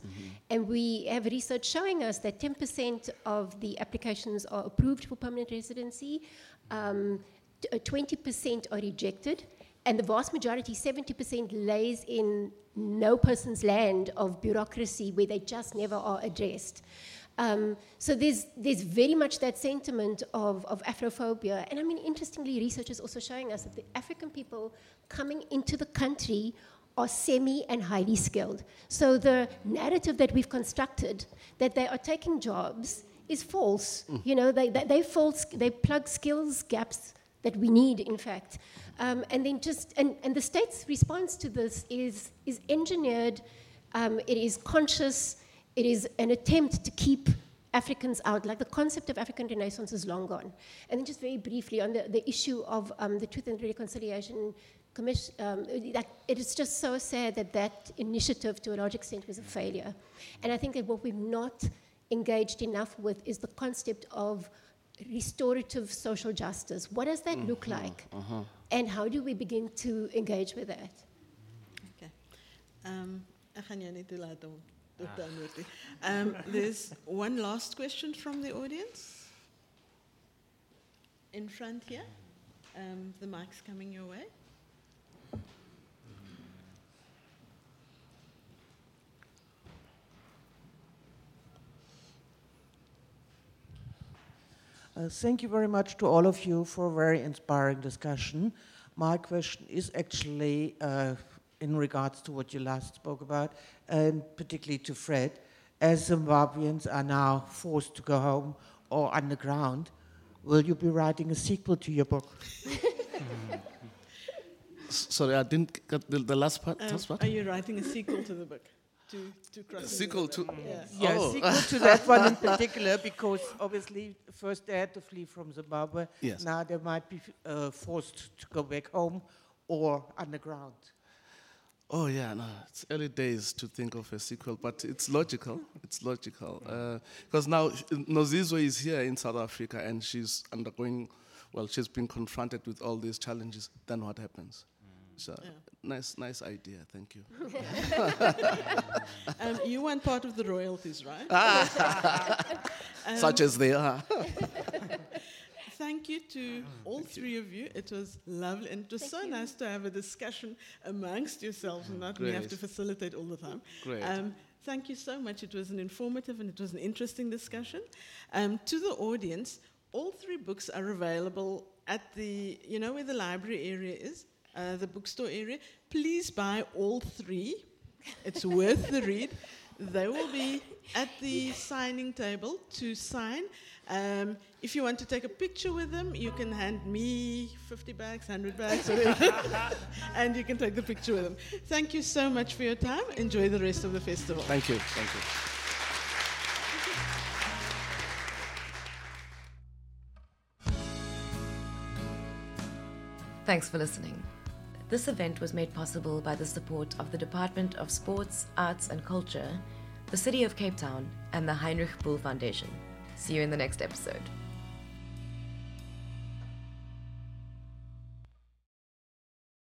And we have research showing us that 10% of the applications are approved for permanent residency, um, t- uh, 20% are rejected, and the vast majority, 70%, lays in no person's land of bureaucracy where they just never are addressed. Um, so there's, there's very much that sentiment of, of Afrophobia. And I mean, interestingly, research is also showing us that the African people coming into the country are semi and highly skilled. So the narrative that we've constructed that they are taking jobs is false. You know, they, they, they, false, they plug skills gaps that we need, in fact. Um, and then just, and, and the state's response to this is, is engineered, um, it is conscious, it is an attempt to keep Africans out. Like the concept of African Renaissance is long gone. And then just very briefly on the, the issue of um, the Truth and Reconciliation Commission, um, that it is just so sad that that initiative to a large extent was a failure. And I think that what we've not engaged enough with is the concept of restorative social justice. What does that look like? And how do we begin to engage with that? Okay. Um, ek gaan jou net toelaat om dit te antwoord nie. Um, there's one last question from the audience. In front here. Um, the mic's coming your way. Uh, thank you very much to all of you for a very inspiring discussion. My question is actually uh, in regards to what you last spoke about, and particularly to Fred. As Zimbabweans are now forced to go home or underground, will you be writing a sequel to your book? Sorry, I didn't get the, the last part. Um, last part? are you writing a sequel to the book? To, to Crossing sequel to- River? Yeah. Yeah, Oh. sequel to that one in particular, because obviously first they had to flee from Zimbabwe. Yes. Now they might be uh, forced to go back home or underground. Oh yeah, no, it's early days to think of a sequel, but it's logical. It's logical because now sh- Nozizwe is here in South Africa and she's undergoing, well, she's been confronted with all these challenges. Then what happens? So nice, nice idea. Thank you. Um, you want part of the royalties, right? Such as they are. Thank you to all three of you. It was lovely, and it was so nice to have a discussion amongst yourselves and not me have to facilitate all the time. Great. Um, thank you so much. It was an informative and it was an interesting discussion. Um, to the audience, all three books are available at the, you know where the library area is, uh, the bookstore area. Please buy all three. It's worth the read. They will be at the signing table to sign. Um, if you want to take a picture with them, you can hand me 50 bags, 100 bags, whatever, and you can take the picture with them. Thank you so much for your time. Enjoy the rest of the festival. Thank you. Thank you. Thanks for listening. This event was made possible by the support of the Department of Sports, Arts and Culture, the City of Cape Town, and the Heinrich Böll Foundation. See you in the next episode.